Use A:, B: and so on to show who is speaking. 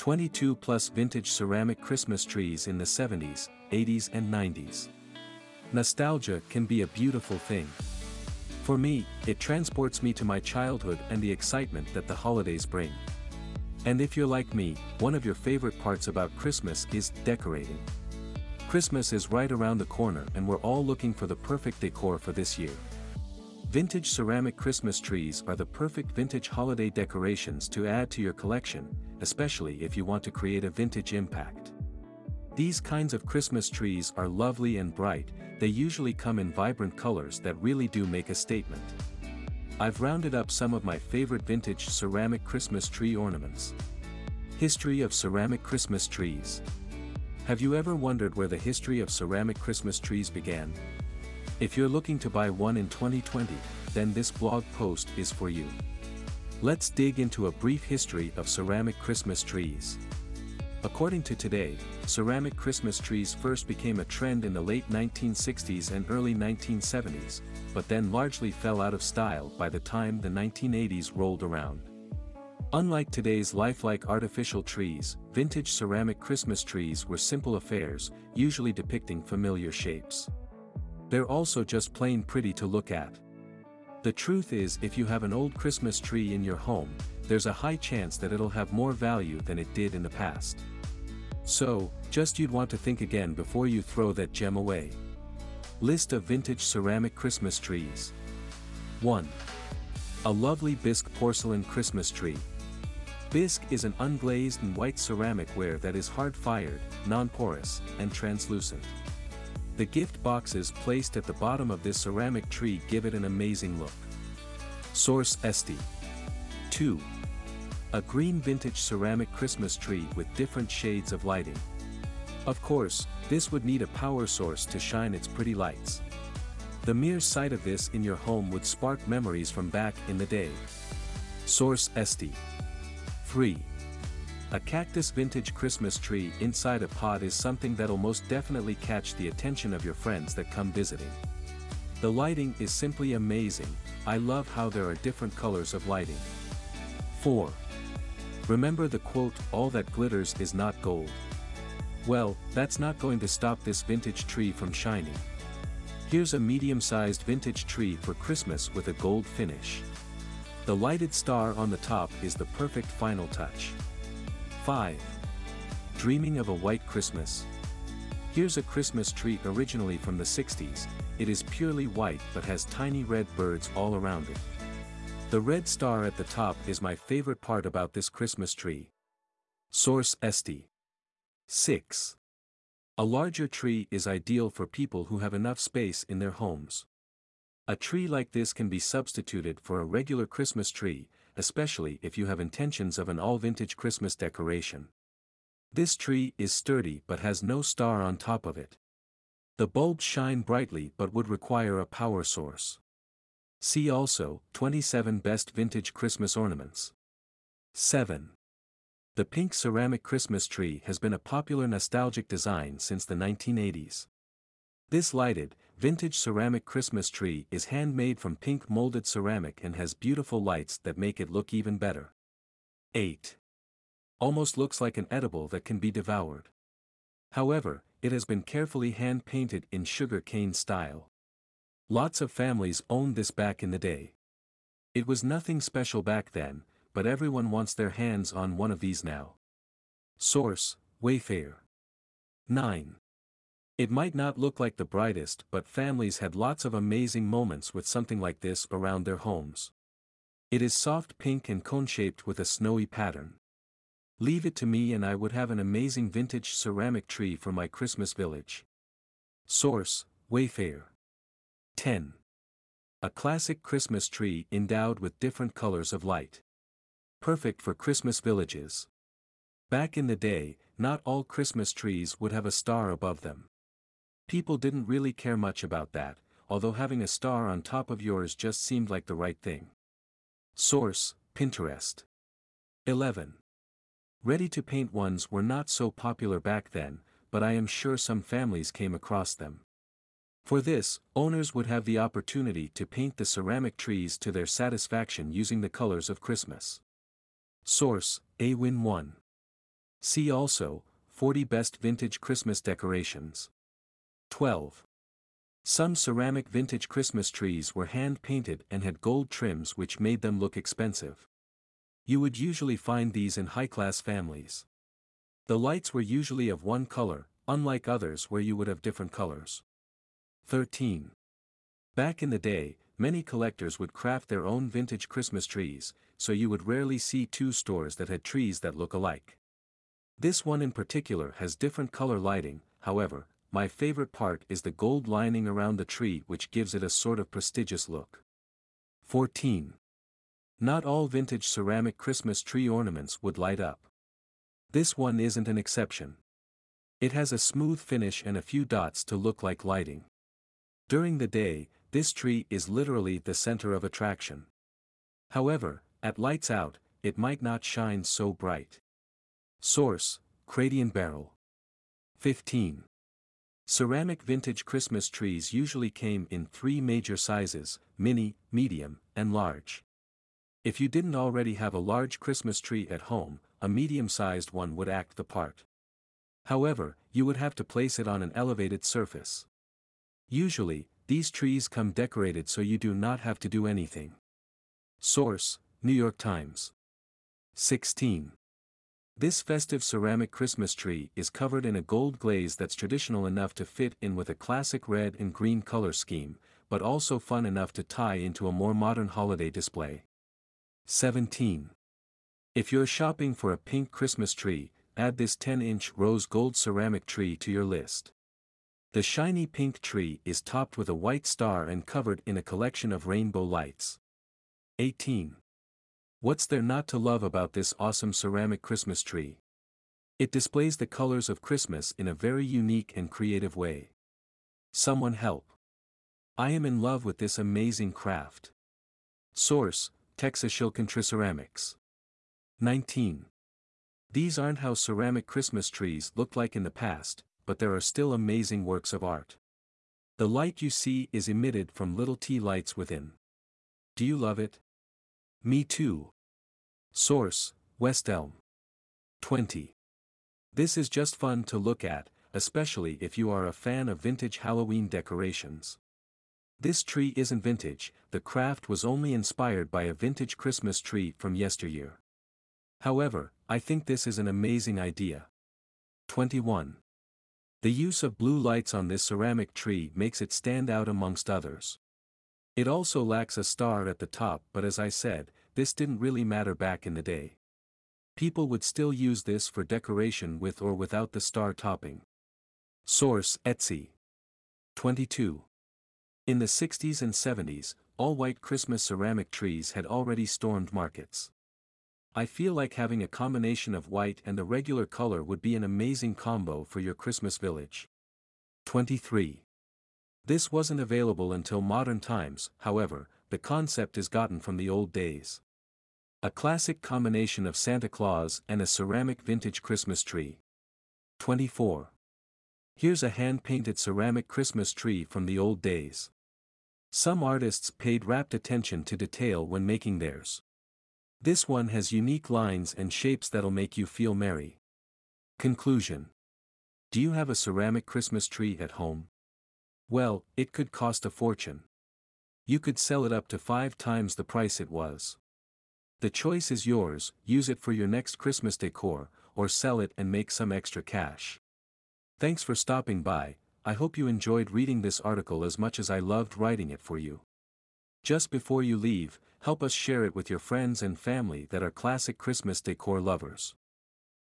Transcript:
A: 22 plus vintage ceramic Christmas trees in the 70s, 80s and 90s. Nostalgia can be a beautiful thing. For me, it transports me to my childhood and the excitement that the holidays bring. And if you're like me, one of your favorite parts about Christmas is decorating. Christmas is right around the corner and we're all looking for the perfect decor for this year. Vintage ceramic Christmas trees are the perfect vintage holiday decorations to add to your collection, especially if you want to create a vintage impact. These kinds of Christmas trees are lovely and bright, they usually come in vibrant colors that really do make a statement. I've rounded up some of my favorite vintage ceramic Christmas tree ornaments. History of ceramic Christmas trees. Have you ever wondered where the history of ceramic Christmas trees began? If you're looking to buy one in 2020, then this blog post is for you. Let's dig into a brief history of ceramic Christmas trees. According to Today, ceramic Christmas trees first became a trend in the late 1960s and early 1970s, but then largely fell out of style by the time the 1980s rolled around. Unlike today's lifelike artificial trees, vintage ceramic Christmas trees were simple affairs, usually depicting familiar shapes. They're also just plain pretty to look at. The truth is if you have an old Christmas tree in your home, there's a high chance that it'll have more value than it did in the past. So, just you'd want to think again before you throw that gem away. List of vintage ceramic Christmas trees. 1. A lovely bisque porcelain Christmas tree. Bisque is an unglazed and white ceramic ware that is hard-fired, non-porous, and translucent. The gift boxes placed at the bottom of this ceramic tree give it an amazing look. Source Etsy. 2. A green vintage ceramic Christmas tree with different shades of lighting. Of course, this would need a power source to shine its pretty lights. The mere sight of this in your home would spark memories from back in the day. Source Etsy. 3. A cactus vintage Christmas tree inside a pot is something that'll most definitely catch the attention of your friends that come visiting. The lighting is simply amazing, I love how there are different colors of lighting. 4. Remember the quote, all that glitters is not gold. Well, that's not going to stop this vintage tree from shining. Here's a medium-sized vintage tree for Christmas with a gold finish. The lighted star on the top is the perfect final touch. 5. Dreaming of a White Christmas. Here's a Christmas tree originally from the 60s, it is purely white but has tiny red birds all around it. The red star at the top is my favorite part about this Christmas tree. Source Etsy. 6. A larger tree is ideal for people who have enough space in their homes. A tree like this can be substituted for a regular Christmas tree, especially if you have intentions of an all-vintage Christmas decoration. This tree is sturdy but has no star on top of it. The bulbs shine brightly but would require a power source. See also, 27 Best Vintage Christmas Ornaments. 7. The pink ceramic Christmas tree has been a popular nostalgic design since the 1980s. This lighted, vintage ceramic Christmas tree is handmade from pink molded ceramic and has beautiful lights that make it look even better. 8. Almost looks like an edible that can be devoured. However, it has been carefully hand-painted in sugar cane style. Lots of families owned this back in the day. It was nothing special back then, but everyone wants their hands on one of these now. Source, Wayfair. 9. It might not look like the brightest but families had lots of amazing moments with something like this around their homes. It is soft pink and cone-shaped with a snowy pattern. Leave it to me and I would have an amazing vintage ceramic tree for my Christmas village. Source, Wayfair. 10. A classic Christmas tree endowed with different colors of light. Perfect for Christmas villages. Back in the day, not all Christmas trees would have a star above them. People didn't really care much about that, although having a star on top of yours just seemed like the right thing. Source, Pinterest. 11. Ready-to-paint ones were not so popular back then, but I am sure some families came across them. For this, owners would have the opportunity to paint the ceramic trees to their satisfaction using the colors of Christmas. Source, Awin 1. See also, 40 Best Vintage Christmas Decorations. 12. Some ceramic vintage Christmas trees were hand-painted and had gold trims which made them look expensive. You would usually find these in high-class families. The lights were usually of one color, unlike others where you would have different colors. 13. Back in the day, many collectors would craft their own vintage Christmas trees, so you would rarely see two stores that had trees that look alike. This one in particular has different color lighting, however, my favorite part is the gold lining around the tree which gives it a sort of prestigious look. 14. Not all vintage ceramic Christmas tree ornaments would light up. This one isn't an exception. It has a smooth finish and a few dots to look like lighting. During the day, this tree is literally the center of attraction. However, at lights out, it might not shine so bright. Source, Crate and Barrel. 15. Ceramic vintage Christmas trees usually came in three major sizes, mini, medium, and large. If you didn't already have a large Christmas tree at home, a medium-sized one would act the part. However, you would have to place it on an elevated surface. Usually, these trees come decorated so you do not have to do anything. Source, New York Times. 16. This festive ceramic Christmas tree is covered in a gold glaze that's traditional enough to fit in with a classic red and green color scheme, but also fun enough to tie into a more modern holiday display. 17. If you're shopping for a pink Christmas tree, add this 10-inch rose gold ceramic tree to your list. The shiny pink tree is topped with a white star and covered in a collection of rainbow lights. 18. What's there not to love about this awesome ceramic Christmas tree? It displays the colors of Christmas in a very unique and creative way. Someone help. I am in love with this amazing craft. Source, Texas Shilkin Ceramics. 19. These aren't how ceramic Christmas trees looked like in the past, but there are still amazing works of art. The light you see is emitted from little tea lights within. Do you love it? Me too. Source, West Elm. 20. This is just fun to look at, especially if you are a fan of vintage Halloween decorations. This tree isn't vintage, the craft was only inspired by a vintage Christmas tree from yesteryear. However, I think this is an amazing idea. 21. The use of blue lights on this ceramic tree makes it stand out amongst others. It also lacks a star at the top but as I said, this didn't really matter back in the day. People would still use this for decoration with or without the star topping. Source Etsy 22. In the 60s and 70s, all-white Christmas ceramic trees had already stormed markets. I feel like having a combination of white and the regular color would be an amazing combo for your Christmas village. 23. This wasn't available until modern times, however, the concept is gotten from the old days. A classic combination of Santa Claus and a ceramic vintage Christmas tree. 24. Here's a hand-painted ceramic Christmas tree from the old days. Some artists paid rapt attention to detail when making theirs. This one has unique lines and shapes that'll make you feel merry. Conclusion. Do you have a ceramic Christmas tree at home? Well, it could cost a fortune. You could sell it up to five times the price it was. The choice is yours, use it for your next Christmas decor, or sell it and make some extra cash. Thanks for stopping by, I hope you enjoyed reading this article as much as I loved writing it for you. Just before you leave, help us share it with your friends and family that are classic Christmas decor lovers.